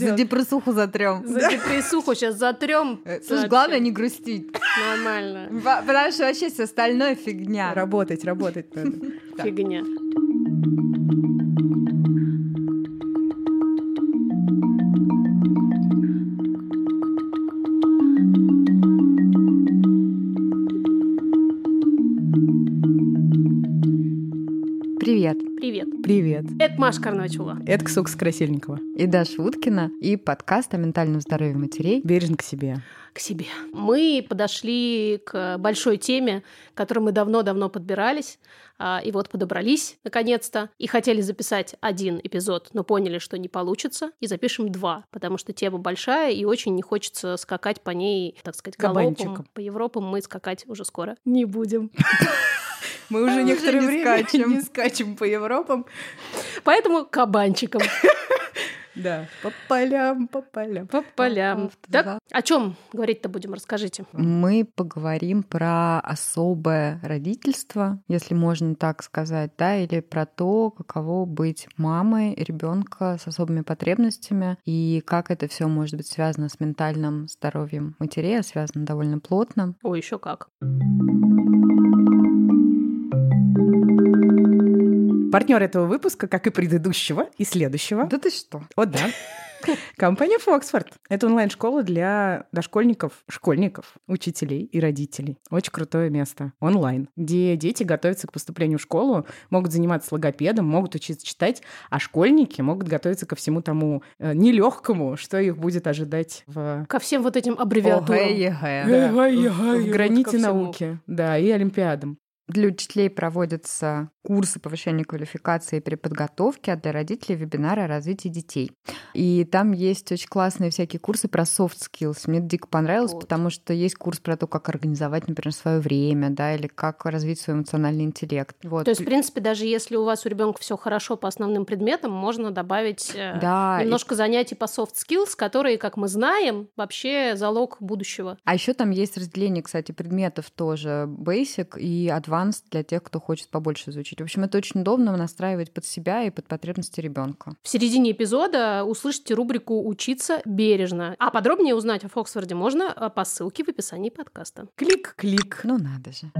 За депрессуху затрем. За депрессуху сейчас затрем. Э, слушай, главное не грустить. Нормально. Потому что вообще все остальное фигня. Работать, работать надо. Фигня. Привет. Это Маша Карначула. Это Ксукс Красильникова. И Даша Уткина. И подкаст о ментальном здоровье матерей. Бережно к себе. К себе. Мы подошли к большой теме, к которой мы давно-давно подбирались. а, И вот подобрались, наконец-то, и хотели записать один эпизод, но поняли, что не получится, и запишем два, потому что тема большая, и очень не хочется скакать по ней, так сказать, галопом. Кабанчиком. По Европам мы скакать уже скоро не будем. Мы уже некоторое не время скачем. не скачем по Европам. Поэтому кабанчиком. Да, по полям, по полям. По полям. Так, о чем говорить-то будем, расскажите. Мы поговорим про особое родительство, если можно так сказать, да, или про то, каково быть мамой ребенка с особыми потребностями и как это все может быть связано с ментальным здоровьем матерей, а связано довольно плотно. Ой, еще как. Партнер этого выпуска, как и предыдущего и следующего. Да ты что? О, да. Компания Фоксфорд. Это онлайн-школа для дошкольников, школьников, учителей и родителей. Очень крутое место. Онлайн. Где дети готовятся к поступлению в школу, могут заниматься логопедом, могут учиться читать, а школьники могут готовиться ко всему тому э, нелегкому, что их будет ожидать в Ко всем вот этим аббревиатурам. ОГЭ, да, в граните ко всему. науки, да, и олимпиадам. Для учителей проводятся курсы повышения квалификации и переподготовки, а для родителей вебинары о развитии детей. И там есть очень классные всякие курсы про soft skills. Мне дико понравилось, Вот. потому что есть курс про то, как организовать, например, свое время, да, или как развить свой эмоциональный интеллект. Вот. То есть, в принципе, даже если у вас у ребенка все хорошо по основным предметам, можно добавить э, да, и- немножко занятий по soft skills, которые, как мы знаем, вообще залог будущего. А еще там есть разделение, кстати, предметов тоже basic и advanced для тех, кто хочет побольше изучить. В общем, это очень удобно настраивать под себя и под потребности ребенка. В середине эпизода услышите рубрику «Учиться бережно». А подробнее узнать о Фоксфорде можно э, по ссылке в описании подкаста. Клик-клик. Ну надо же.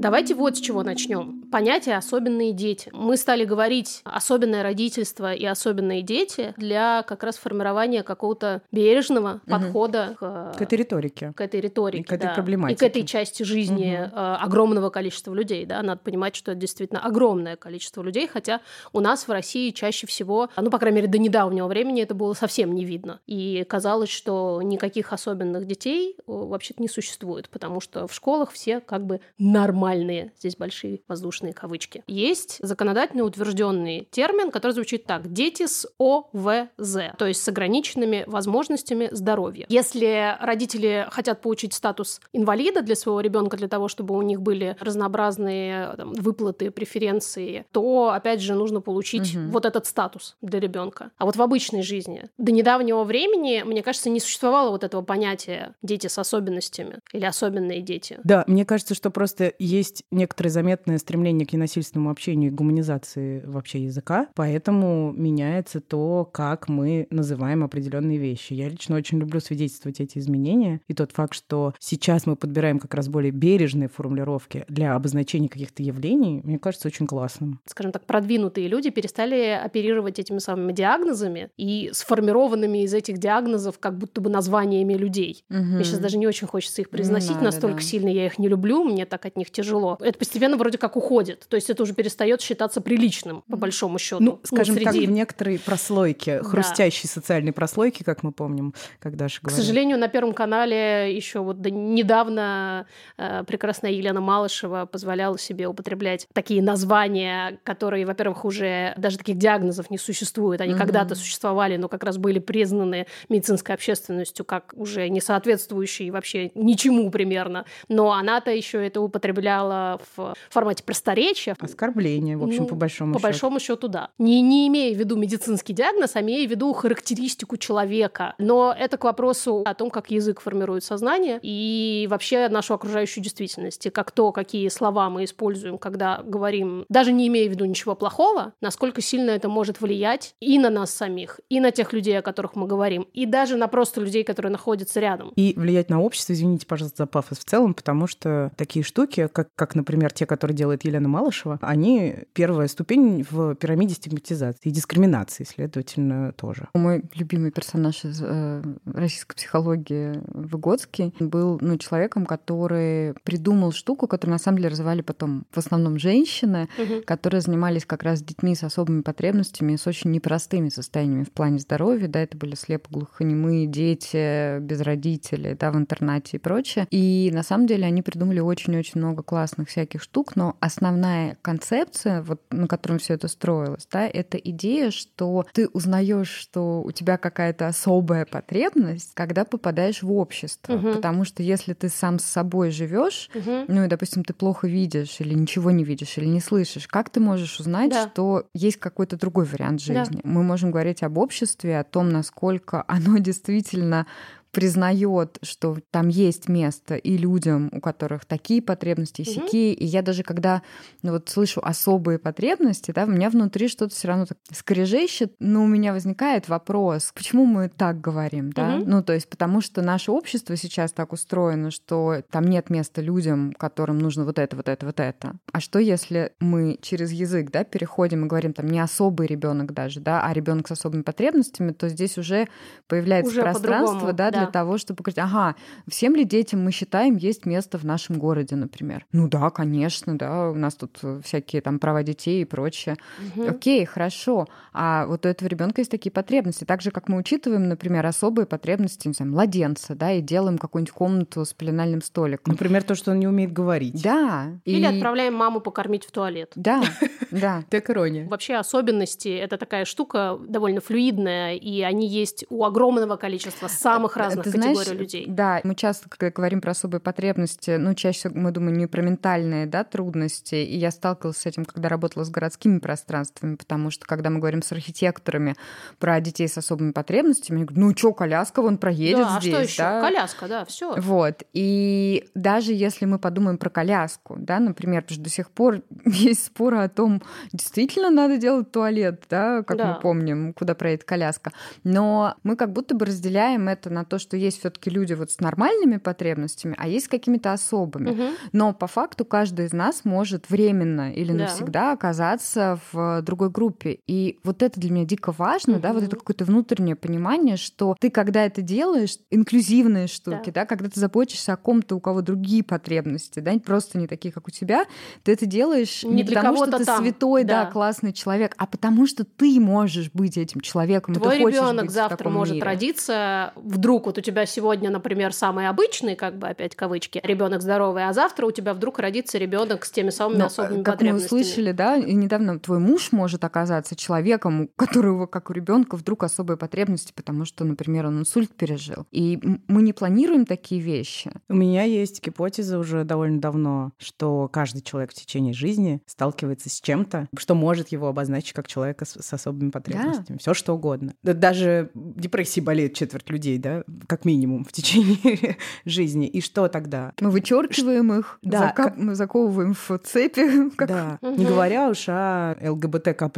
Давайте вот с чего начнем. Понятие «особенные дети». Мы стали говорить «особенное родительство» и «особенные дети» для как раз формирования какого-то бережного подхода к, К этой риторике. к этой риторике. И к этой да, проблематике. И к этой части жизни э, огромного количества людей. Да? Надо понимать, что это действительно огромное количество людей, хотя у нас в России чаще всего, ну, по крайней мере, до недавнего времени это было совсем не видно. И казалось, что никаких особенных детей э, вообще-то не существует, потому что в школах все как бы нормальные. Здесь большие воздушные кавычки. Есть законодательно утвержденный термин, который звучит так. Дети с ОВЗ, то есть с ограниченными возможностями здоровья. Если родители хотят получить статус инвалида для своего ребенка, для того, чтобы у них были разнообразные там, выплаты, преференции, то, опять же, нужно получить Мгм. вот этот статус для ребенка. А вот в обычной жизни до недавнего времени, мне кажется, не существовало вот этого понятия дети с особенностями или особенные дети. Да, мне кажется, что просто есть некоторое заметное стремление к ненасильственному общению и гуманизации вообще языка, поэтому меняется то, как мы называем определенные вещи. Я лично очень люблю свидетельствовать эти изменения, и тот факт, что сейчас мы подбираем как раз более бережные формулировки для обозначения каких-то явлений, мне кажется очень классным. скажем так, продвинутые люди перестали оперировать этими самыми диагнозами и сформированными из этих диагнозов как будто бы названиями людей. Мне сейчас даже не очень хочется их произносить, надо, настолько да. сильно я их не люблю, мне так от них тяжело. Это постепенно вроде как уходит. То есть это уже перестает считаться приличным, по большому счету. Ну, скажем так, среди- в некоторой прослойке, Да. хрустящей социальной прослойки, как мы помним, как Даша К сожалению, на Первом канале еще вот до недавно э, прекрасная Елена Малышева позволяла себе употреблять такие названия, которые, во-первых, уже даже таких диагнозов не существует. Они Мгм. когда-то существовали, но как раз были признаны медицинской общественностью как уже не соответствующие вообще ничему примерно. Но она-то еще это употребляла в формате просторечие. Оскорбление, в общем, Ну, по большому По счету. большому счету, да. Не, не имея в виду медицинский диагноз, а имея в виду характеристику человека. Но это к вопросу о том, как язык формирует сознание и вообще нашу окружающую действительность. И как то, какие слова мы используем, когда говорим, даже не имея в виду ничего плохого, насколько сильно это может влиять и на нас самих, и на тех людей, о которых мы говорим, и даже на просто людей, которые находятся рядом. И влиять на общество, извините, пожалуйста, за пафос в целом, потому что такие штуки, как, как, например, те, которые делает Елена Малышева, они первая ступень в пирамиде стигматизации и дискриминации, следовательно, тоже. Мой любимый персонаж из э, российской психологии Выгодский был ну, человеком, который придумал штуку, которую на самом деле развивали потом в основном женщины, Мгм. которые занимались как раз с детьми с особыми потребностями, с очень непростыми состояниями в плане здоровья. Да, это были слепо-глухонемые дети без родителей, да, в интернате и прочее. И на самом деле они придумали очень-очень много классных всяких штук, но основная концепция, вот на котором все это строилось, да, это идея, что ты узнаешь, что у тебя какая-то особая потребность, когда попадаешь в общество. Мгм. Потому что если ты сам с собой живешь, Мгм. ну и, допустим, ты плохо видишь или ничего не видишь или не слышишь, как ты можешь узнать, Да. что есть какой-то другой вариант Да. жизни? Мы можем говорить об обществе, о том, насколько оно действительно признает, что там есть место и людям, у которых такие потребности, и сякие. И я даже когда ну, вот слышу особые потребности, да, у меня внутри что-то все равно так скрежещет, но у меня возникает вопрос, почему мы так говорим, да? Мгм. Ну, то есть потому что наше общество сейчас так устроено, что там нет места людям, которым нужно вот это, вот это, вот это. А что если мы через язык, да, переходим и говорим там не особый ребенок даже, да, а ребенок с особыми потребностями, то здесь уже появляется Уже пространство, да, для да. того, чтобы говорить, ага, всем ли детям мы считаем есть место в нашем городе, например? Ну да, конечно, да, у нас тут э, всякие там права детей и прочее. Мгм. Окей, хорошо. А вот у этого ребенка есть такие потребности. Так же, как мы учитываем, например, особые потребности, не знаю, младенца, да, и делаем какую-нибудь комнату с пеленальным столиком. Например, то, что он не умеет говорить. Да. Или и- отправляем маму покормить в туалет. Да, да. Так ирония. Вообще особенности — это такая штука довольно флюидная, и они есть у огромного количества самых разных Ты категорий знаешь, людей. Да, мы часто, когда говорим про особые потребности, ну, чаще мы думаем не про ментальные да, трудности. И я сталкивалась с этим, когда работала с городскими пространствами, потому что когда мы говорим с архитекторами про детей с особыми потребностями, они говорят, ну что, коляска вон проедет да, здесь, а что еще? да? Коляска, да, все. Вот. И даже если мы подумаем про коляску, да, например, потому что до сих пор есть споры о том, действительно надо делать туалет, да, как Да. мы помним, куда проедет коляска. Но мы как будто бы разделяем это на то, что есть все-таки люди вот с нормальными потребностями, а есть с какими-то особыми. Но по факту каждый из нас может временно или Да. навсегда оказаться в другой группе. И вот это для меня дико важно, да, вот это какое-то внутреннее понимание, что ты, когда это делаешь, инклюзивные штуки, да, когда ты заботишься о ком-то, у кого другие потребности, да, просто не такие, как у тебя, ты это делаешь не, Не для потому, что ты там, святой, да. да. классный человек, а потому что ты можешь быть этим человеком. Твой ребенок завтра может мире. родиться. Вдруг вот у тебя сегодня, например, самый обычный, как бы опять кавычки, ребенок здоровый, а завтра у тебя вдруг родится ребенок с теми самыми Но, особыми как мы потребностями. услышали, да, и недавно твой муж может оказаться человеком, у которого, как у ребенка, вдруг особые потребности, потому что, например, он инсульт пережил. И мы не планируем такие вещи. У меня есть гипотеза уже довольно давно, что каждый человек в течение жизни сталкивается с чем-то, что может его обозначить как человека с, с особыми потребностями. Все что угодно. Да Даже депрессией болеет четверть людей, да, как минимум в течение жизни. И что тогда? Мы вычеркиваем их, Да, закап- мы заковываем в цепи. как- Да, Мгм. не говоря уж о ЛГБТК+,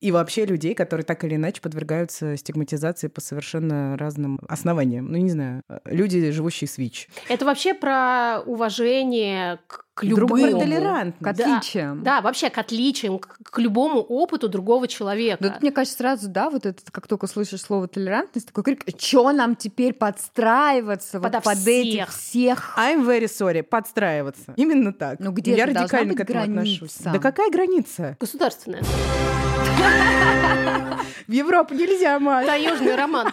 и вообще людей, которые так или иначе подвергаются стигматизации по совершенно разным основаниям. Ну, не знаю, люди, живущие с ВИЧ. Это вообще про уважение к, к любому. К Да, отличиям. Да, вообще к отличиям, к, к любому опыту другого человека. Да тут, мне кажется, сразу, да, вот это, как только слышишь слово толерантность, такой крик, что нам теперь подстраиваться вот Подо под этих всех». всех? I'm very sorry, подстраиваться. Именно так. Ну, где Я радикально быть к этому граница? отношусь. Да какая граница? Государственное. В Европу нельзя, Маш. Таежный роман.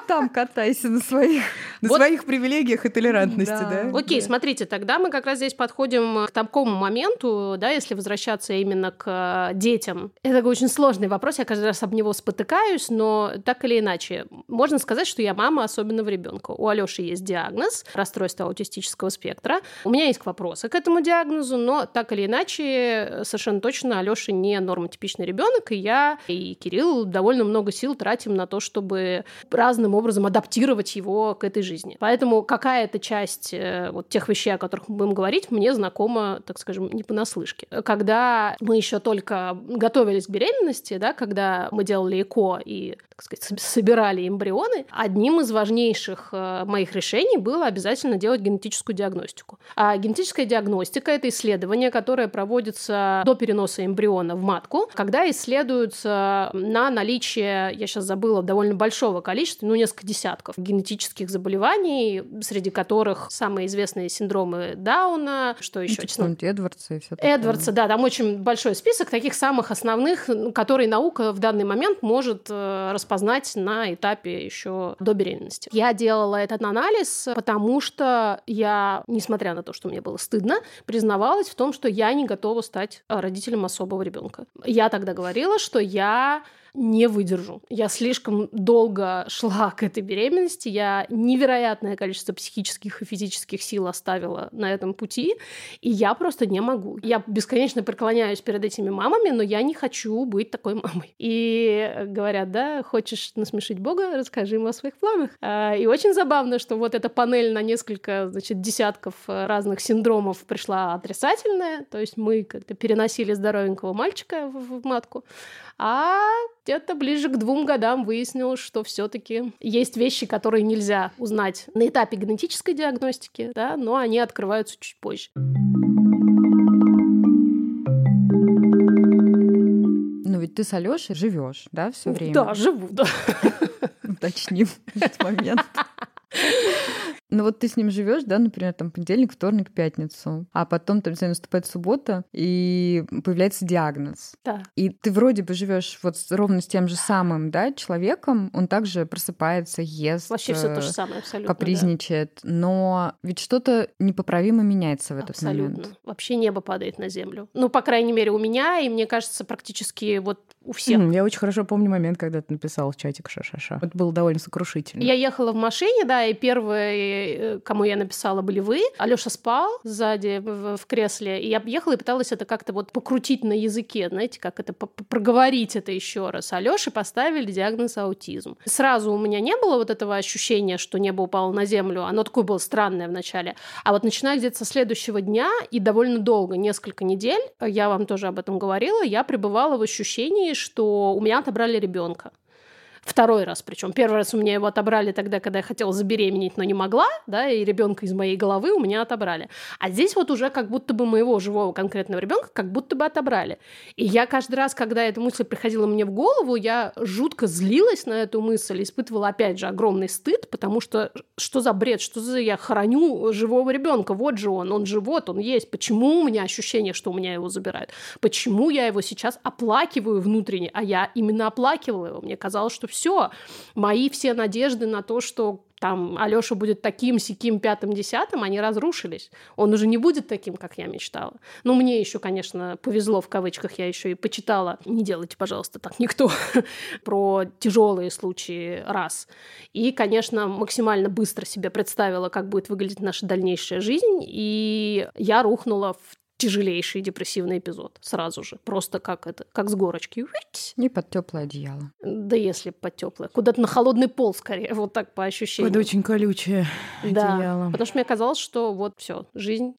Там катайся на своих. На вот. своих привилегиях и толерантности, да? да? Окей, да. смотрите, тогда мы как раз здесь подходим к такому моменту, да, если возвращаться именно к детям. Это такой очень сложный вопрос, я каждый раз об него спотыкаюсь, но так или иначе, можно сказать, что я мама особенного ребенка. У Алёши есть диагноз расстройство аутистического спектра. У меня есть вопросы к этому диагнозу, но так или иначе, совершенно точно Алёша не нормотипичный ребенок, и я и Кирилл довольно много сил тратим на то, чтобы разным образом адаптировать его к этой жизни. Поэтому какая-то часть э, вот тех вещей, о которых мы будем говорить, мне знакома, так скажем, не понаслышке. Когда мы еще только готовились к беременности, да, когда мы делали ЭКО и, так сказать, собирали эмбрионы, одним из важнейших э, моих решений было обязательно делать генетическую диагностику. А генетическая диагностика – это исследование, которое проводится до переноса эмбриона в матку, когда исследуются на наличие, я сейчас забыла, довольно большого количества, ну, несколько десятков генетических заболеваний, среди которых самые известные синдромы Дауна, что еще? Ну, Эдвардса и все Эдвардса, да, там очень большой список таких самых основных, которые наука в данный момент может э, распознать на этапе еще до беременности. Я делала этот анализ, потому что я, несмотря на то, что мне было стыдно, признавалась в том, что я не готова стать родителем особого ребенка. Я тогда говорила, что я не выдержу. Я слишком долго шла к этой беременности, я невероятное количество психических и физических сил оставила на этом пути, и я просто не могу. Я бесконечно преклоняюсь перед этими мамами, но я не хочу быть такой мамой. И говорят, да, хочешь насмешить Бога, расскажи ему о своих планах. А, и очень забавно, что вот эта панель на несколько, значит, десятков разных синдромов пришла отрицательная, то есть мы как-то переносили здоровенького мальчика в, в матку, а где-то ближе к двум годам выяснилось, что все-таки есть вещи, которые нельзя узнать на этапе генетической диагностики, да, но они открываются чуть позже. Ну ведь ты с Алёшей живешь, да, все время? Да, живу, да. Уточним этот момент. Ну вот ты с ним живешь, да, например, там понедельник, вторник, пятницу, а потом там, знаю, наступает суббота, и появляется диагноз. Да. И ты вроде бы живешь вот ровно с тем же самым, да, человеком, он также просыпается, ест. Вообще все то же самое, абсолютно. Капризничает. Да. Но ведь что-то непоправимо меняется в этот абсолютно. момент. Вообще небо падает на землю. Ну, по крайней мере, у меня, и мне кажется, практически вот у всех. Я очень хорошо помню момент, когда ты написал в чатик ша-ша-ша. Это было довольно сокрушительно. Я ехала в машине, да, и первые Э, кому я написала, были вы. Алёша спал сзади в, в кресле, и я ехала и пыталась это как-то вот покрутить на языке, знаете, как это, проговорить это еще раз. Алёше поставили диагноз аутизм. Сразу у меня не было вот этого ощущения, что небо упало на землю, оно такое было странное вначале. А вот начиная где-то со следующего дня и довольно долго, несколько недель, я вам тоже об этом говорила, я пребывала в ощущении, что у меня отобрали ребенка. Второй раз причем. Первый раз у меня его отобрали тогда, когда я хотела забеременеть, но не могла, да, и ребенка из моей головы у меня отобрали. А здесь вот уже как будто бы моего живого конкретного ребенка как будто бы отобрали. И я каждый раз, когда эта мысль приходила мне в голову, я жутко злилась на эту мысль, испытывала опять же огромный стыд, потому что что за бред, что за я храню живого ребенка, вот же он, он живот, он есть. Почему у меня ощущение, что у меня его забирают? Почему я его сейчас оплакиваю внутренне, а я именно оплакивала его? Мне казалось, что все. Мои все надежды на то, что там Алёша будет таким, сяким, пятым, десятым, они разрушились. Он уже не будет таким, как я мечтала. Ну, мне еще, конечно, повезло, в кавычках, я еще и почитала. Не делайте, пожалуйста, так никто. про тяжелые случаи раз. И, конечно, максимально быстро себе представила, как будет выглядеть наша дальнейшая жизнь. И я рухнула в тяжелейший депрессивный эпизод сразу же. Просто как это, как с горочки. Не под теплое одеяло. Да если под теплое. Куда-то на холодный пол скорее, вот так по ощущениям. Это очень колючее да, одеяло. Потому что мне казалось, что вот все, жизнь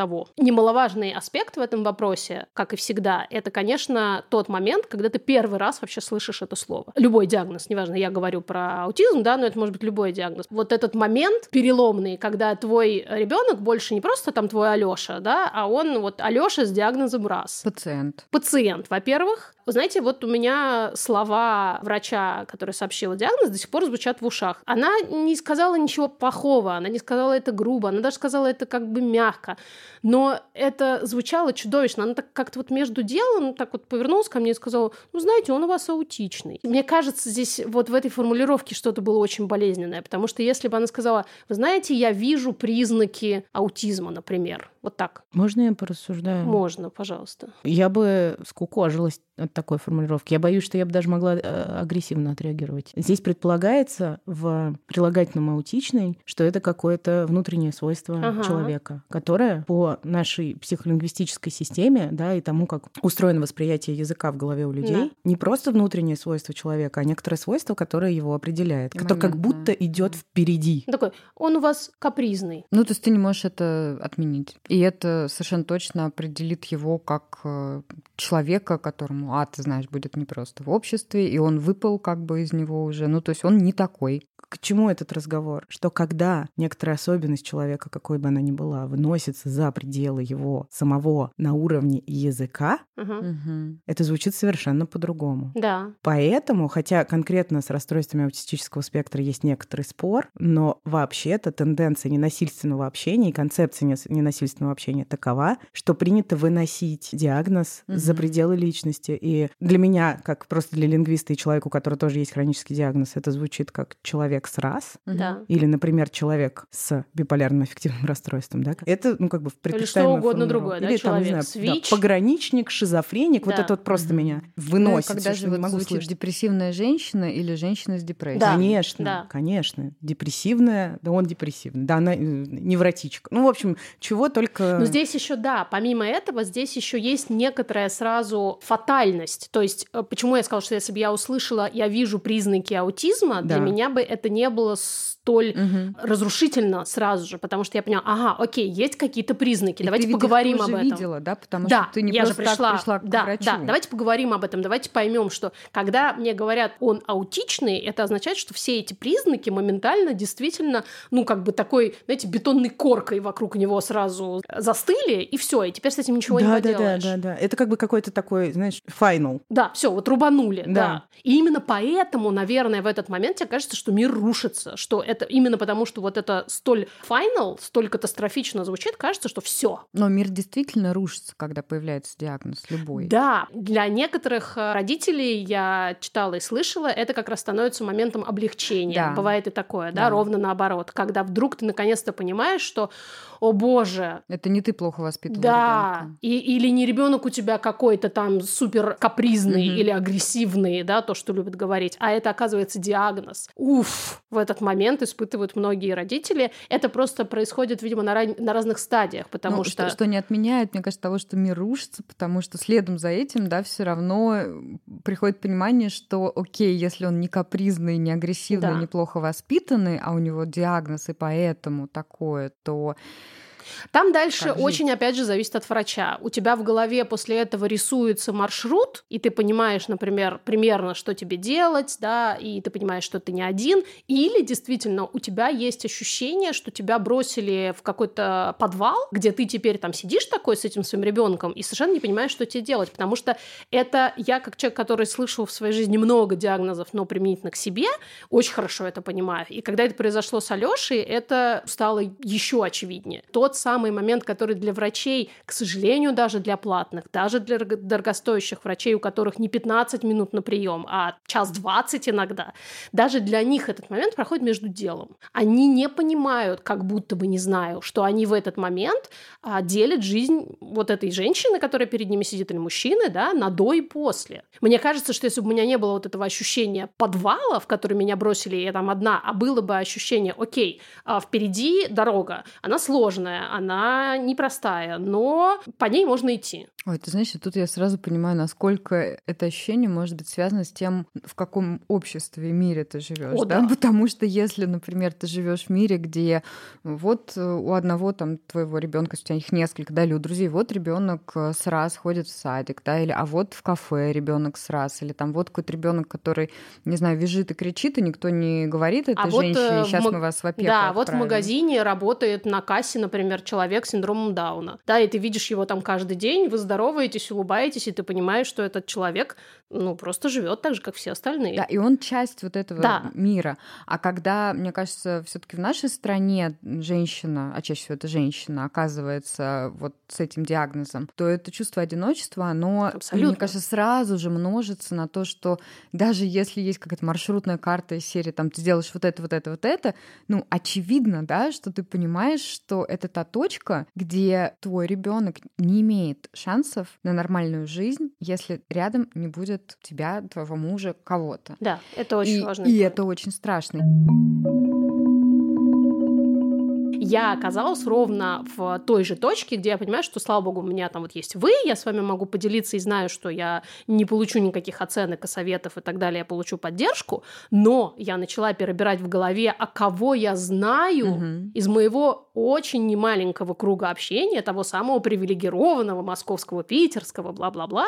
того. Немаловажный аспект в этом вопросе, как и всегда, это, конечно, тот момент, когда ты первый раз вообще слышишь это слово. Любой диагноз, неважно, я говорю про аутизм, да, но это может быть любой диагноз. Вот этот момент переломный, когда твой ребенок больше не просто там твой Алёша, да, а он вот Алёша с диагнозом раз. Пациент. Пациент, во-первых, Вы знаете, вот у меня слова врача, который сообщила диагноз, до сих пор звучат в ушах. Она не сказала ничего плохого, она не сказала это грубо, она даже сказала это как бы мягко. Но это звучало чудовищно. Она так как-то вот между делом так вот повернулась ко мне и сказала, ну, знаете, он у вас аутичный. Мне кажется, здесь вот в этой формулировке что-то было очень болезненное, потому что если бы она сказала, вы знаете, я вижу признаки аутизма, например, вот так. Можно я порассуждаю? Можно, пожалуйста. Я бы скукожилась от такой формулировки. Я боюсь, что я бы даже могла э, агрессивно отреагировать. Здесь предполагается в прилагательном аутичный, что это какое-то внутреннее свойство ага. человека, которое по нашей психолингвистической системе, да, и тому, как устроено восприятие языка в голове у людей, да. не просто внутреннее свойство человека, а некоторое свойство, которое его определяет, которое как будто идет впереди. Такой, он у вас капризный. Ну, то есть ты не можешь это отменить. И это совершенно точно определит его как э, человека, которому, а, ты знаешь, будет непросто в обществе, и он выпал как бы из него уже. Ну, то есть он не такой. К чему этот разговор? Что когда некоторая особенность человека, какой бы она ни была, выносится за пределы его самого на уровне языка, угу. это звучит совершенно по-другому. Да. Поэтому, хотя конкретно с расстройствами аутистического спектра есть некоторый спор, но вообще-то тенденция ненасильственного общения и концепция ненасильственного общения такова, что принято выносить диагноз угу. за пределы личности. И для меня, как просто для лингвиста и человека, у которого тоже есть хронический диагноз, это звучит как человек человек с раз, да. или, например, человек с биполярным аффективным расстройством, да, это, ну, как бы в Или что угодно другое, да, Или, там, не знаю, да, пограничник, шизофреник, да. вот это вот просто меня выносит. Ну, когда же вот не могу звучит слышать. депрессивная женщина или женщина с депрессией. Да. Конечно, да. конечно. Депрессивная, да он депрессивный, да она э, невротичка. Ну, в общем, чего только... Но здесь еще, да, помимо этого, здесь еще есть некоторая сразу фатальность. То есть, э, почему я сказала, что если бы я услышала, я вижу признаки аутизма, да. для меня бы это не было столь угу. разрушительно сразу же, потому что я поняла, ага, окей, есть какие-то признаки, и давайте ты поговорим об этом. видела, да, потому да, что ты не я просто же пришла, пришла к да, врачу. Да, давайте поговорим об этом, давайте поймем, что когда мне говорят, он аутичный, это означает, что все эти признаки моментально действительно, ну, как бы такой, знаете, бетонной коркой вокруг него сразу застыли, и все, и теперь с этим ничего да, не поделаешь. Да, да, да, да. Это как бы какой-то такой, знаешь, финал. Да, все, вот рубанули, да. да. И именно поэтому, наверное, в этот момент тебе кажется, что мир рушится, что это именно потому, что вот это столь final, столь катастрофично звучит, кажется, что все. Но мир действительно рушится, когда появляется диагноз любой. Да, для некоторых э, родителей, я читала и слышала, это как раз становится моментом облегчения. Да. Бывает и такое, да, да, ровно наоборот, когда вдруг ты наконец-то понимаешь, что о боже. Это не ты плохо воспитывал Да, ребенка. и, или не ребенок у тебя какой-то там супер капризный mm-hmm. или агрессивный, да, то, что любят говорить, а это оказывается диагноз. Уф, в этот момент испытывают многие родители. Это просто происходит, видимо, на, на разных стадиях, потому ну, что... что... Что не отменяет, мне кажется, того, что мир рушится, потому что следом за этим, да, все равно приходит понимание, что, окей, если он не капризный, не агрессивный, да. неплохо воспитанный, а у него диагноз и поэтому такое, то там дальше как очень, жить? опять же, зависит от врача. У тебя в голове после этого рисуется маршрут, и ты понимаешь, например, примерно, что тебе делать, да, и ты понимаешь, что ты не один, или действительно у тебя есть ощущение, что тебя бросили в какой-то подвал, где ты теперь там сидишь такой с этим своим ребенком и совершенно не понимаешь, что тебе делать, потому что это я как человек, который слышал в своей жизни много диагнозов, но применительно к себе, очень хорошо это понимаю. И когда это произошло с Алёшей, это стало еще очевиднее. Тот самый момент, который для врачей, к сожалению, даже для платных, даже для дорогостоящих врачей, у которых не 15 минут на прием, а час 20 иногда, даже для них этот момент проходит между делом. Они не понимают, как будто бы не знаю, что они в этот момент а, делят жизнь вот этой женщины, которая перед ними сидит, или мужчины, да, на до и после. Мне кажется, что если бы у меня не было вот этого ощущения подвала, в который меня бросили, я там одна, а было бы ощущение, окей, а, впереди дорога, она сложная, она непростая, но по ней можно идти. Ой, ты знаешь, тут я сразу понимаю, насколько это ощущение может быть связано с тем, в каком обществе и мире ты живешь, да? да? Потому что если, например, ты живешь в мире, где вот у одного там твоего ребенка, у тебя их несколько, да, или у друзей, вот ребенок с раз ходит в садик, да, или а вот в кафе ребенок с раз, или там вот какой-то ребенок, который, не знаю, визжит и кричит, и никто не говорит этой а женщине, вот, сейчас э, мы вас в опеку Да, отправим. вот в магазине работает на кассе, например, например, человек с синдромом Дауна, да, и ты видишь его там каждый день, вы здороваетесь, улыбаетесь, и ты понимаешь, что этот человек, ну, просто живет так же, как все остальные. Да, и он часть вот этого да. мира. А когда, мне кажется, все-таки в нашей стране женщина, а чаще всего это женщина, оказывается вот с этим диагнозом, то это чувство одиночества, оно, Абсолютно. мне кажется, сразу же множится на то, что даже если есть какая-то маршрутная карта из серии, там ты делаешь вот это, вот это, вот это, ну, очевидно, да, что ты понимаешь, что это та точка, где твой ребенок не имеет шансов на нормальную жизнь, если рядом не будет тебя, твоего мужа, кого-то. Да, это очень и, важно. И это очень страшно я оказалась ровно в той же точке, где я понимаю, что, слава богу, у меня там вот есть вы, я с вами могу поделиться и знаю, что я не получу никаких оценок и советов и так далее, я получу поддержку, но я начала перебирать в голове, а кого я знаю угу. из моего очень немаленького круга общения, того самого привилегированного московского, питерского, бла-бла-бла,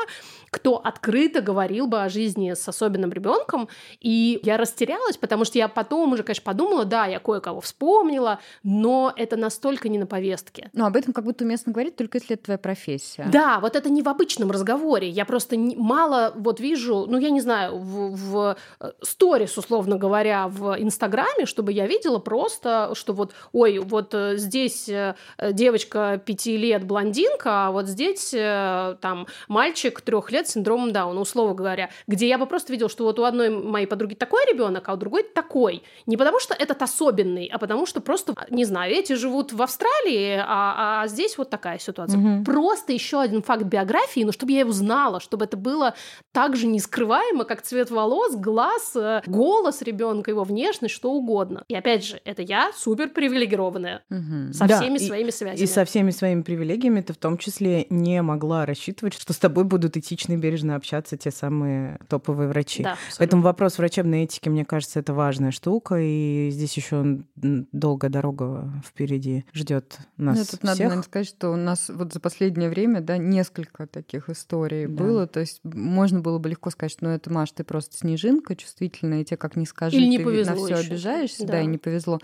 кто открыто говорил бы о жизни с особенным ребенком, и я растерялась, потому что я потом уже, конечно, подумала, да, я кое-кого вспомнила, но это настолько не на повестке. Но об этом как будто уместно говорить, только если это твоя профессия. Да, вот это не в обычном разговоре. Я просто не, мало вот вижу, ну, я не знаю, в, в э, сторис, условно говоря, в Инстаграме, чтобы я видела просто, что вот, ой, вот э, здесь э, девочка пяти лет блондинка, а вот здесь там мальчик трех лет с синдромом Дауна, условно говоря, где я бы просто видела, что вот у одной моей подруги такой ребенок, а у другой такой. Не потому что этот особенный, а потому что просто, не знаю, эти живут в Австралии, а, а здесь вот такая ситуация. Угу. Просто еще один факт биографии, но чтобы я его знала, чтобы это было так же нескрываемо, как цвет волос, глаз, э, голос ребенка, его внешность, что угодно. И опять же, это я супер привилегированная угу. Со да, всеми и, своими связями. И со всеми своими привилегиями ты в том числе не могла рассчитывать, что с тобой будут этично и бережно общаться те самые топовые врачи. Да, Поэтому вопрос врачебной этики, мне кажется, это важная штука, и здесь еще долгая дорога впереди ждет нас ну, тут всех. надо, наверное, сказать, что у нас вот за последнее время, да, несколько таких историй да. было. То есть можно было бы легко сказать, что ну это, Маш, ты просто снежинка чувствительная, и тебе как не скажи, Или не ты повезло на все обижаешься, да. да, и не повезло.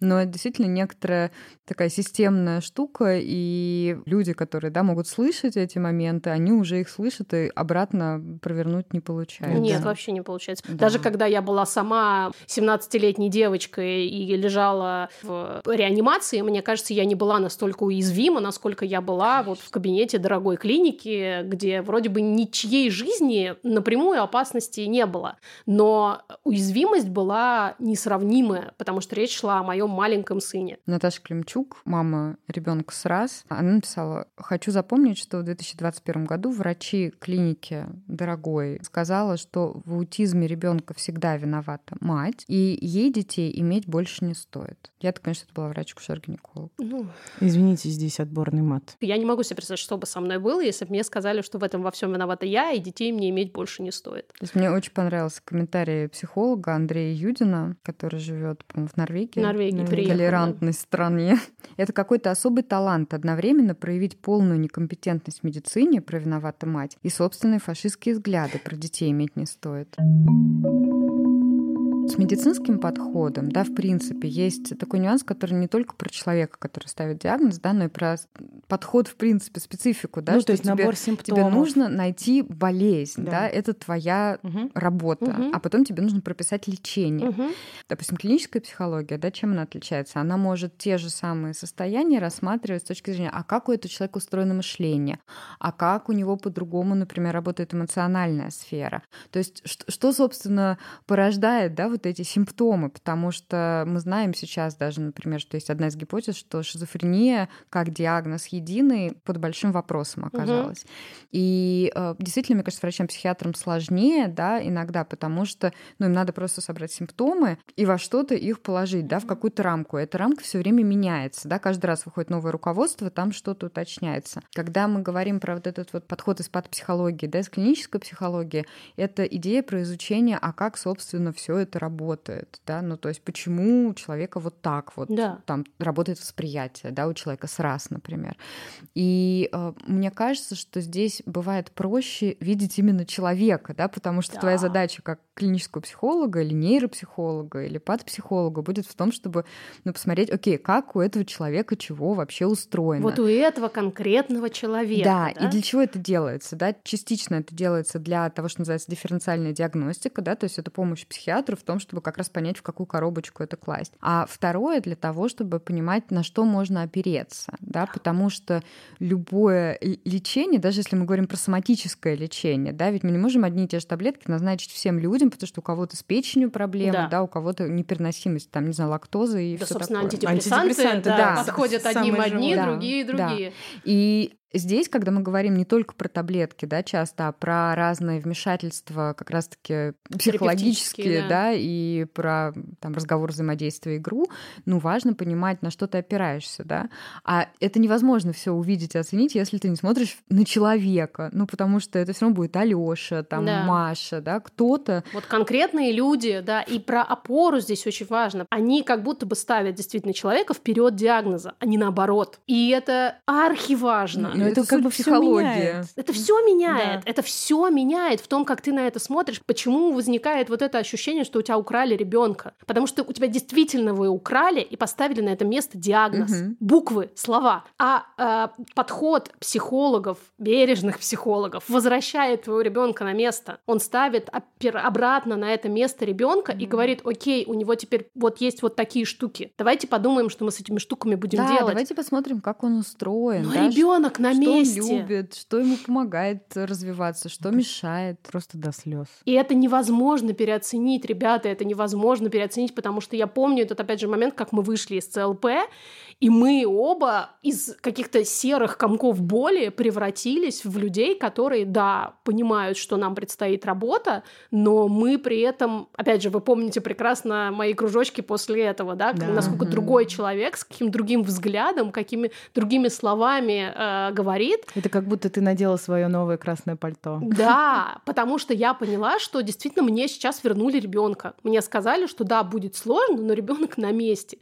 Но это действительно некоторая такая системная штука, и люди, которые, да, могут слышать эти моменты, они уже их слышат и обратно провернуть не получается. Нет, да. вообще не получается. Да. Даже когда я была сама 17-летней девочкой и лежала в реанимации, мне кажется, я не была настолько уязвима, насколько я была вот в кабинете дорогой клиники, где вроде бы ничьей жизни напрямую опасности не было. Но уязвимость была несравнимая, потому что речь шла о моем маленьком сыне. Наташа Климчук, мама ребенка с раз, она написала, хочу запомнить, что в 2021 году врачи клиники дорогой сказала, что в аутизме ребенка всегда виновата мать, и ей детей иметь больше не стоит. Я-то, конечно, это была врач врач-акушер-гинеколог. Ну, Извините, здесь отборный мат. Я не могу себе представить, что бы со мной было, если бы мне сказали, что в этом во всем виновата я, и детей мне иметь больше не стоит. То есть мне очень понравился комментарий психолога Андрея Юдина, который живет, по-моему, в Норвегии. Норвегии, толерантной стране. Это какой-то особый талант одновременно проявить полную некомпетентность в медицине про виновата мать и собственные фашистские взгляды про детей иметь не стоит. С медицинским подходом, да, в принципе, есть такой нюанс, который не только про человека, который ставит диагноз, да, но и про подход, в принципе, специфику, да, ну, что то есть тебе, набор симптомов. тебе нужно найти болезнь, да, да это твоя угу. работа, угу. а потом тебе нужно прописать лечение. Угу. Допустим, клиническая психология, да, чем она отличается? Она может те же самые состояния рассматривать с точки зрения, а как у этого человека устроено мышление, а как у него по-другому, например, работает эмоциональная сфера. То есть что, что собственно, порождает, да, вот эти симптомы, потому что мы знаем сейчас даже, например, что есть одна из гипотез, что шизофрения как диагноз единый под большим вопросом оказалась. Угу. И э, действительно, мне кажется, врачам-психиатрам сложнее, да, иногда, потому что, ну, им надо просто собрать симптомы и во что-то их положить, да, в какую-то рамку. Эта рамка все время меняется, да, каждый раз выходит новое руководство, там что-то уточняется. Когда мы говорим про вот этот вот подход из психологии, да, из клинической психологии, это идея про изучение, а как, собственно, все это работает, да, ну то есть почему у человека вот так вот да. там работает восприятие, да, у человека с раз, например. И э, мне кажется, что здесь бывает проще видеть именно человека, да, потому что да. твоя задача как клинического психолога или нейропсихолога или патопсихолога будет в том, чтобы ну, посмотреть, окей, как у этого человека чего вообще устроено. Вот у этого конкретного человека. Да, да, и для чего это делается? Да? Частично это делается для того, что называется дифференциальная диагностика, да, то есть это помощь психиатру в том, чтобы как раз понять, в какую коробочку это класть. А второе для того, чтобы понимать, на что можно опереться, да, потому что любое лечение, даже если мы говорим про соматическое лечение, да, ведь мы не можем одни и те же таблетки назначить всем людям, потому что у кого-то с печенью проблемы, да, да у кого-то непереносимость, там, не знаю, лактозы и да, все собственно, такое. антидепрессанты, антидепрессанты да, да, подходят одним одни, да, другие другие. Да. И Здесь, когда мы говорим не только про таблетки, да, часто, а про разные вмешательства, как раз-таки психологические, да. да, и про там разговор, взаимодействие, игру, ну, важно понимать, на что ты опираешься, да. А это невозможно все увидеть и оценить, если ты не смотришь на человека, ну, потому что это все равно будет Алёша, там, да. Маша, да, кто-то. Вот конкретные люди, да, и про опору здесь очень важно. Они как будто бы ставят действительно человека вперед диагноза, а не наоборот. И это архиважно. Но это, это как бы психология. Это все меняет. Да. Это все меняет в том, как ты на это смотришь. Почему возникает вот это ощущение, что у тебя украли ребенка? Потому что у тебя действительно вы украли и поставили на это место диагноз, угу. буквы, слова. А э, подход психологов, бережных психологов, возвращает твоего ребенка на место. Он ставит обратно на это место ребенка угу. и говорит: Окей, у него теперь вот есть вот такие штуки. Давайте подумаем, что мы с этими штуками будем да, делать. Давайте посмотрим, как он устроен. Но да? ребенок на что месте. он любит, что ему помогает развиваться, что это мешает. Просто до слез. И это невозможно переоценить, ребята, это невозможно переоценить, потому что я помню этот, опять же, момент, как мы вышли из ЦЛП, и мы оба из каких-то серых комков боли превратились в людей, которые, да, понимают, что нам предстоит работа, но мы при этом, опять же, вы помните прекрасно мои кружочки после этого, да, да. насколько другой человек, с каким другим взглядом, какими другими словами э, говорит. Это как будто ты надела свое новое красное пальто. Да, потому что я поняла, что действительно мне сейчас вернули ребенка. Мне сказали, что да, будет сложно, но ребенок на месте.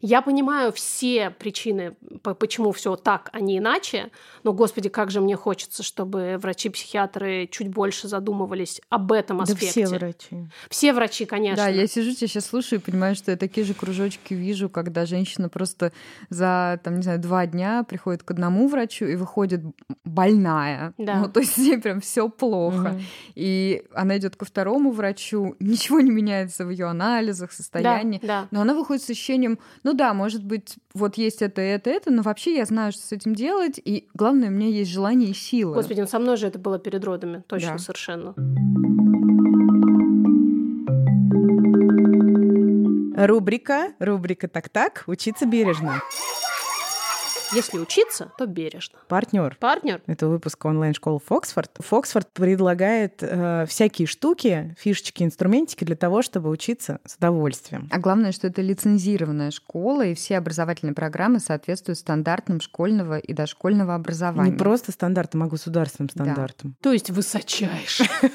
Я понимаю все причины, почему все так, а не иначе, но, господи, как же мне хочется, чтобы врачи-психиатры чуть больше задумывались об этом аспекте. Да все врачи. Все врачи, конечно. Да, я сижу, тебя сейчас слушаю и понимаю, что я такие же кружочки вижу, когда женщина просто за, там, не знаю, два дня приходит к одному врачу и выходит больная. Да. Ну, то есть ей прям все плохо. Угу. И она идет ко второму врачу, ничего не меняется в ее анализах, состоянии, да, да. но она выходит с ощущением ну да, может быть, вот есть это, это, это, но вообще я знаю, что с этим делать, и главное, у меня есть желание и сила. Господи, ну со мной же это было перед родами, точно, да. совершенно. Рубрика, рубрика «Так-так», учиться бережно. Если учиться, то бережно. Партнер. Партнер. Это выпуск онлайн-школы Фоксфорд. Фоксфорд предлагает э, всякие штуки, фишечки, инструментики для того, чтобы учиться с удовольствием. А главное, что это лицензированная школа, и все образовательные программы соответствуют стандартам школьного и дошкольного образования. Не просто стандартам, а государственным стандартам. Да. То есть высочайший.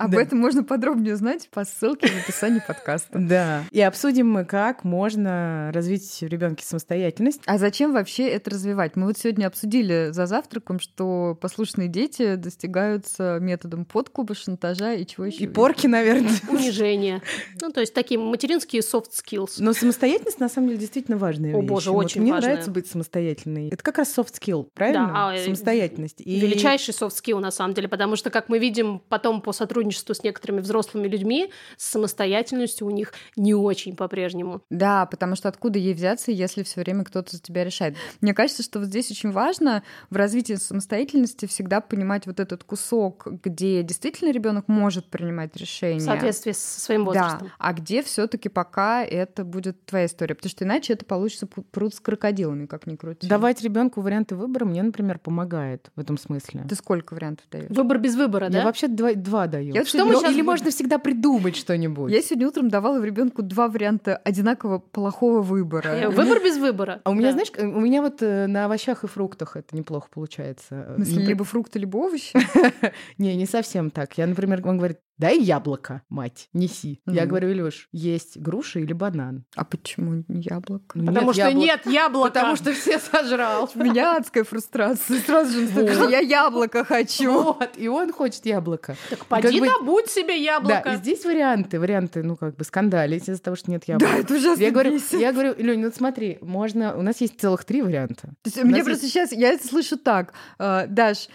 Об да. этом можно подробнее узнать по ссылке в описании подкаста. Да. И обсудим мы, как можно развить в ребенке самостоятельность. А зачем вообще это развивать? Мы вот сегодня обсудили за завтраком, что послушные дети достигаются методом подкупа, шантажа и чего еще. И порки, наверное. Унижения. Ну, то есть такие материнские soft skills. Но самостоятельность, на самом деле, действительно важная О, вещь. боже, очень Мне важная. нравится быть самостоятельной. Это как раз soft skill, правильно? Да, Самостоятельность. И... Величайший soft skill, на самом деле, потому что, как мы видим потом по сотрудничеству сотрудничеству с некоторыми взрослыми людьми, с самостоятельностью у них не очень по-прежнему. Да, потому что откуда ей взяться, если все время кто-то за тебя решает? Мне кажется, что вот здесь очень важно в развитии самостоятельности всегда понимать вот этот кусок, где действительно ребенок может принимать решения. В соответствии со своим возрастом. Да, а где все таки пока это будет твоя история, потому что иначе это получится пруд с крокодилами, как ни крути. Давать ребенку варианты выбора мне, например, помогает в этом смысле. Ты сколько вариантов даешь? Выбор без выбора, да? Я вообще два, два даю. Я что мы сейчас... Или можно всегда придумать что-нибудь. Я сегодня утром давала ребенку два варианта одинаково плохого выбора. Э, выбор без выбора. А у меня, знаешь, у меня вот э, на овощах и фруктах это неплохо получается. Либо фрукты, либо овощи? Не, не совсем так. Я, например, он говорит, дай яблоко, мать, неси. Я говорю, Илюш, есть груша или банан? А почему не яблоко? Ну, Потому что нет яблока. Потому что все сожрал. У меня адская фрустрация. Сразу же я яблоко хочу. Вот, и он хочет яблоко. Так поди добудь себе яблоко. Да, здесь варианты, варианты, ну, как бы скандалить из-за того, что нет яблока. Да, это ужасно Я говорю, я говорю, Илюнь, ну смотри, можно... У нас есть целых три варианта. То есть мне просто сейчас... Я это слышу так. А, Даш,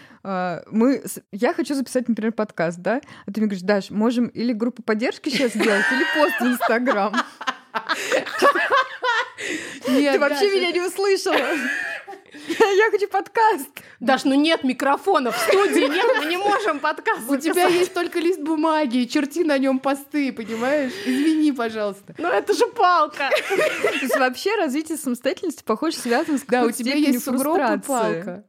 мы... Я хочу записать, например, подкаст, да? А ты мне говоришь, Даш, можем или группу поддержки сейчас сделать, или пост в Инстаграм. Ты вообще меня не услышала. Я хочу подкаст. Даш, ну нет микрофона в студии, нет, мы не можем подкаст У тебя есть только лист бумаги, черти на нем посты, понимаешь? Извини, пожалуйста. Ну это же палка. То есть вообще развитие самостоятельности, похоже, связано с Да, у тебя есть сугроб палка.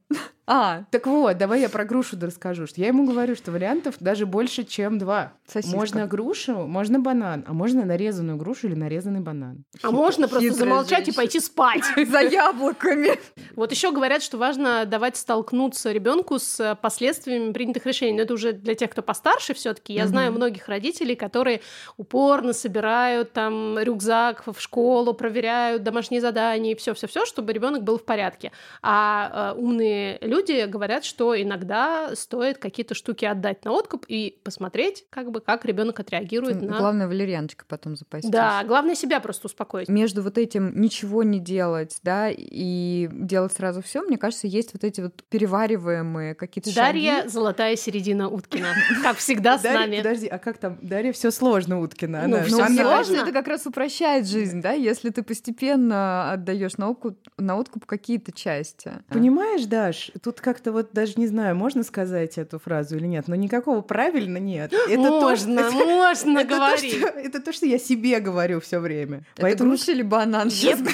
А, так вот, давай я про грушу расскажу. Что я ему говорю, что вариантов даже больше, чем два. Сосиска. Можно грушу, можно банан, а можно нарезанную грушу или нарезанный банан. А можно просто замолчать и женщина. пойти спать. за яблоками. Вот еще говорят, что важно давать столкнуться ребенку с последствиями принятых решений. Но это уже для тех, кто постарше все-таки. Я знаю многих родителей, которые упорно собирают там рюкзак в школу, проверяют домашние задания и все-все-все, чтобы ребенок был в порядке. А э, умные люди говорят, что иногда стоит какие-то штуки отдать на откуп и посмотреть, как бы, как ребенок отреагирует на. Главное, валерьяночкой потом запастись. Да, главное себя просто успокоить. Между вот этим ничего не делать, да, и делать сразу все, мне кажется, есть вот эти вот перевариваемые какие-то Дарья шаги. Золотая середина Уткина. Как всегда с нами. подожди, а как там? Дарья все сложно, Уткина. Ну, мне сложно. это как раз упрощает жизнь, да, если ты постепенно отдаешь на откуп, на откуп какие-то части. Понимаешь, Даш, тут как-то вот даже не знаю, можно сказать эту фразу или нет, но никакого правильно нет. Это то, можно, что- можно это то, говорить. что- Это то, что я себе говорю все время. Это Поэтому груша или банан? Сейчас еп.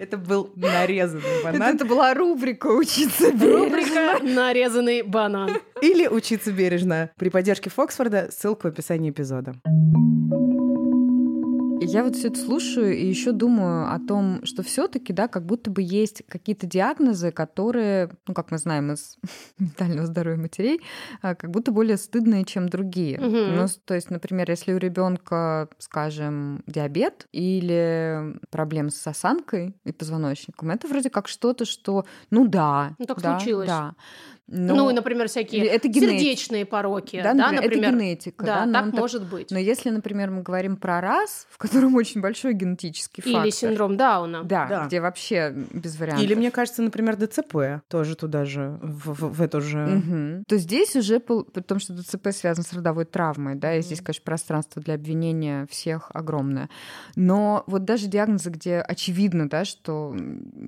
это был нарезанный Это, банан. это была рубрика «Учиться бережно». Рубрика «Нарезанный банан». Или учиться бережно при поддержке Фоксфорда. Ссылка в описании эпизода. И Я вот все это слушаю и еще думаю о том, что все-таки, да, как будто бы есть какие-то диагнозы, которые, ну, как мы знаем из ментального здоровья матерей, а, как будто более стыдные, чем другие. Мгм. Ну, то есть, например, если у ребенка, скажем, диабет или проблемы с осанкой и позвоночником, это вроде как что-то, что, ну да, Ну, так да, случилось. да. Ну, Но- и, например, всякие это генетика. сердечные пороки. да, Да, например, например. это генетика, Да, да, но так он так- может быть. Но если, например, мы говорим про рас, в котором очень большой генетический Или фактор, синдром Дауна. да, Да. где вообще без вариантов. Или, мне кажется, например, ДЦП тоже туда же, в, в- в эту же... Мгм. То здесь уже, потому что ДЦП связан с родовой травмой, да, и здесь, конечно, пространство для обвинения всех огромное. Но вот даже диагнозы, где очевидно, да, что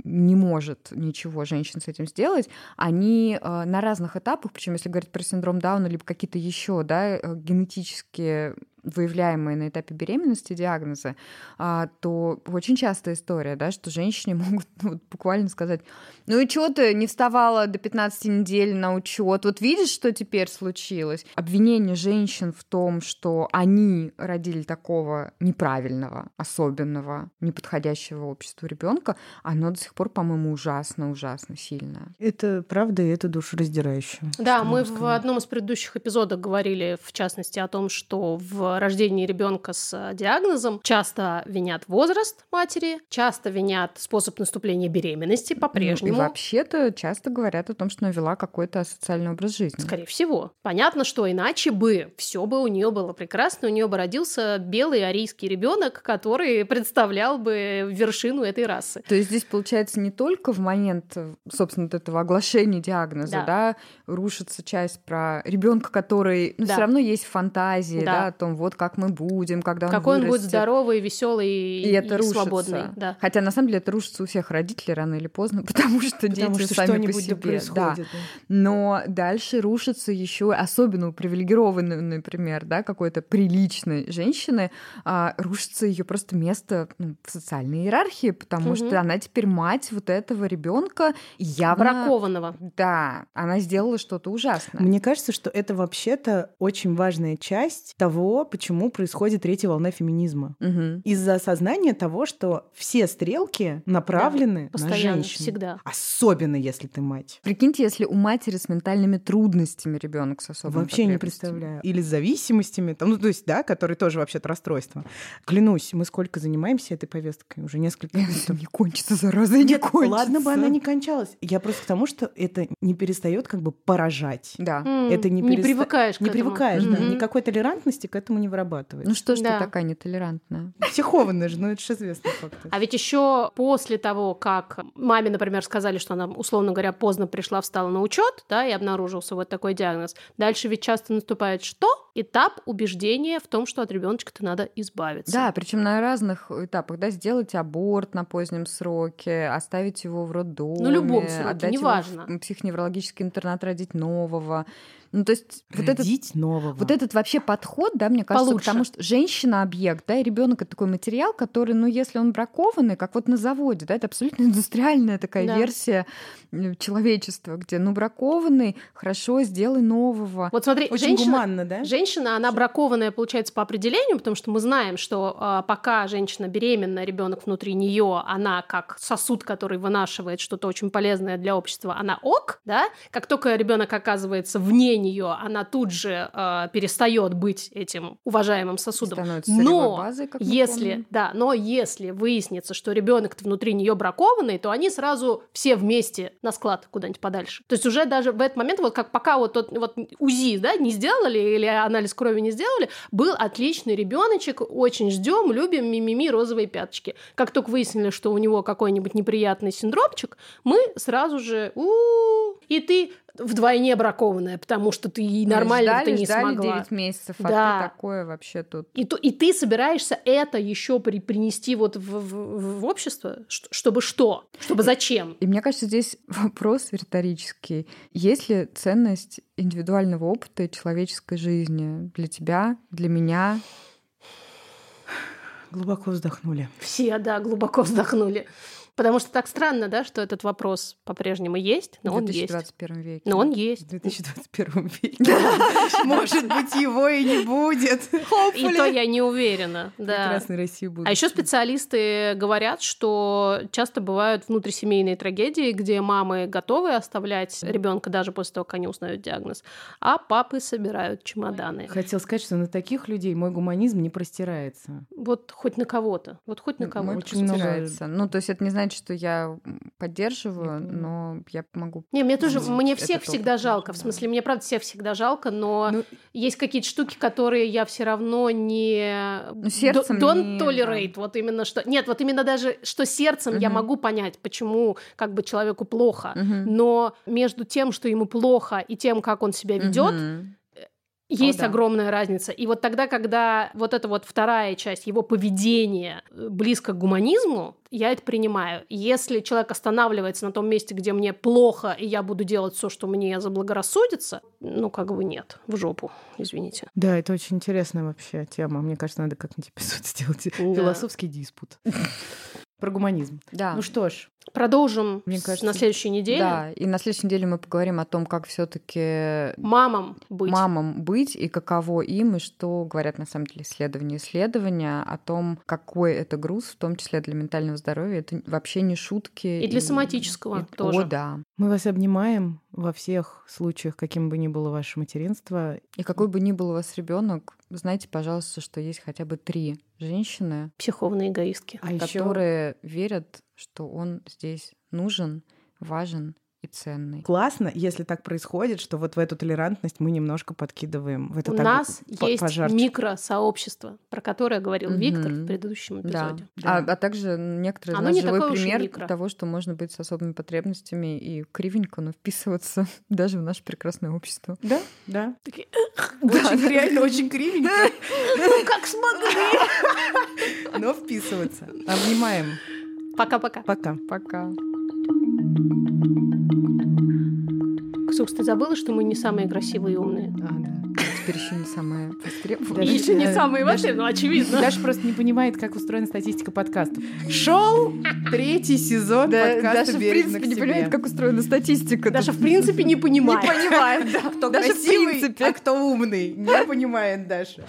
не может ничего женщина с этим сделать, они э, на разных этапах, причем если говорить про синдром Дауна, либо какие-то еще, да, э, генетические выявляемые на этапе беременности диагнозы, а, то очень частая история, да, что женщине могут ну, вот буквально сказать, ну и что ты не вставала до 15 недель на учет? Вот видишь, что теперь случилось? Обвинение женщин в том, что они родили такого неправильного, особенного, неподходящего обществу ребенка, оно до сих пор, по-моему, ужасно, ужасно сильное. Это правда, и это душераздирающе. Да, мы в одном из предыдущих эпизодов говорили, в частности, о том, что в рождении ребенка с э, диагнозом часто винят возраст матери, часто винят способ наступления беременности Ну, и по-прежнему. вообще-то часто говорят о том, что она вела какой-то асоциальный образ жизни. Скорее всего. Понятно, что иначе бы все бы у нее было прекрасно, у нее бы родился белый арийский ребенок, который представлял бы вершину этой расы. То есть здесь, получается, не только в момент, э, собственно, вот этого оглашения диагноза, Да. да, рушится часть про ребенка, который, ну, Да. все равно есть фантазии, Да. да. о том, вот как мы будем, когда он Какой он будет вырастет. здоровый, веселый и, И это рушится. свободный. Да. Хотя на самом деле это рушится у всех родителей рано или поздно, потому что Потому дети что сами по себе. да. происходит. да. Но дальше рушится еще, особенно у привилегированной, например, да, какой-то приличной женщины, а, рушится ее просто место ну, в социальной иерархии, потому Мгм. что она теперь мать вот этого ребенка явно. Бракованного. Да, она сделала что-то ужасное. Мне кажется, что это вообще-то очень важная часть того, почему происходит третья волна феминизма. Мгм. Из-за осознания того, что все стрелки направлены на Постоянно, женщин. всегда. Особенно, если ты мать. Прикиньте, если у матери с ментальными трудностями ребенок с особыми Вообще не представляю. Или с зависимостями, там, ну, то есть, да, которые тоже вообще-то расстройство. Клянусь, мы сколько занимаемся этой повесткой? Уже несколько лет. Не кончится, зараза, не Нет, кончится. ладно бы она не кончалась. Я просто к тому, что это не перестает как бы поражать. Да. Это не не переста- привыкаешь к Не этому. привыкаешь, да. Никакой толерантности к этому не вырабатываешь. Ну что ж Да. ты такая нетолерантная? Психованная же, ну это же известный факт. А ведь еще после того, как маме, например, сказали, что она, условно говоря, поздно пришла, встала на учет, да, и обнаружился вот такой диагноз, дальше ведь часто наступает что? Этап убеждения в том, что от ребеночка-то надо избавиться. Да, причем на разных этапах, да, сделать аборт на позднем сроке, оставить его в роддоме, Ну, любом сроке, отдать неважно. его в психоневрологический интернат родить нового. Ну, то есть вот этот Родить нового. Вот этот вообще подход, да, мне кажется, Получше. к тому, что женщина объект, да, и ребенок это такой материал, который, ну, если он бракованный, как вот на заводе, да, это абсолютно индустриальная такая Да. версия э, человечества, где, ну, бракованный, хорошо, сделай нового. Вот смотри, Очень женщина, гуманно, да? Женщина, она бракованная, получается, по определению, потому что мы знаем, что а, пока женщина беременна, ребенок внутри нее, она как сосуд, который вынашивает что-то очень полезное для общества, она ок, да? Как только ребенок оказывается вне нее, она тут же перестает быть этим уважаемым сосудом. Становится Но базой, как если, помним. да, но если выяснится, что ребенок внутри нее бракованный, то они сразу все вместе на склад куда-нибудь подальше. То есть уже даже в этот момент, вот как пока вот тот вот УЗИ, да, не сделали или анализ крови не сделали, был отличный ребеночек, очень ждем, любим, мимими, розовые пяточки. Как только выяснили, что у него какой-нибудь неприятный синдромчик, мы сразу же и ты вдвойне бракованная, потому что ты Мы нормально ты ждали, не ждали смогла. 9 месяцев, а Да. ты такое вообще тут. И, то, и ты собираешься это еще при, принести вот в, в- в общество, чтобы что? Чтобы зачем? И мне кажется, здесь вопрос риторический. Есть ли ценность индивидуального опыта и человеческой жизни для тебя, для меня? Глубоко вздохнули. Все, да, глубоко вздохнули. Потому что так странно, да, что этот вопрос по-прежнему есть, но в он есть. 2021 веке? Но он В есть. 2021 веке. Может быть, его и не будет. И то я не уверена. Да. Прекрасной России будет. А еще специалисты говорят, что часто бывают внутрисемейные трагедии, где мамы готовы оставлять ребенка даже после того, как они узнают диагноз, а папы собирают чемоданы. Хотел сказать, что на таких людей мой гуманизм не простирается. Вот хоть на кого-то. Вот хоть на кого-то. очень много- простирается. Ну, то есть это не значит, что я поддерживаю, Я но я могу Не, мне тоже, мне опыт всех всегда тоже, жалко. В да. смысле, мне правда всех всегда жалко, но Ну, есть какие-то штуки, которые я все равно не Ну, сердцем don't не- tolerate. Вот именно что. Нет, вот именно даже что сердцем я Мгм. могу понять, почему как бы человеку плохо. Мгм. Но между тем, что ему плохо, и тем, как он себя ведет, Мгм. Есть да. огромная разница. И вот тогда, когда вот эта вот вторая часть его поведения близко к гуманизму, я это принимаю. Если человек останавливается на том месте, где мне плохо, и я буду делать все, что мне заблагорассудится, ну, как бы нет, в жопу, извините. Да, это очень интересная вообще тема. Мне кажется, надо как-нибудь эпизод сделать. Да. Философский диспут. Про гуманизм. Да. Ну что ж, Продолжим Мне кажется, на следующей неделе. Да, и на следующей неделе мы поговорим о том, как все-таки Мамам быть. мамам быть и каково им, и что говорят на самом деле исследования. Исследования о том, какой это груз, в том числе для ментального здоровья. Это вообще не шутки. И для соматического и- тоже. О, да. мы вас обнимаем во всех случаях, каким бы ни было ваше материнство. И какой бы ни был у вас ребенок, знайте, пожалуйста, что есть хотя бы три женщины, Психовные эгоистки. А еще которые верят, что он здесь нужен, важен и ценный. классно, если так происходит, что вот в эту толерантность мы немножко подкидываем. В это У так нас по- есть пожарчик. микросообщество, про которое говорил Виктор в предыдущем Да. эпизоде. Да. А, а также некоторые Оно нас не живой пример того, что можно быть с особыми потребностями и кривенько, но вписываться даже в наше прекрасное общество. Да, да. Очень, реально очень кривенько, Ну, как смогли. но вписываться. Обнимаем. Пока-пока. Пока. Пока. Ксукс, ты забыла, что мы не самые красивые и умные? А, да. Теперь еще не востребованное. Даже- еще не самые вообще, ну очевидно. Даша просто не понимает, как устроена статистика подкастов. Шел третий сезон подкаста Даша, в «Бережно принципе, не себе». понимает, как устроена статистика. Даже в принципе не понимает. понимает, да. Кто красивый, принципе. а кто умный. Не понимает Даша.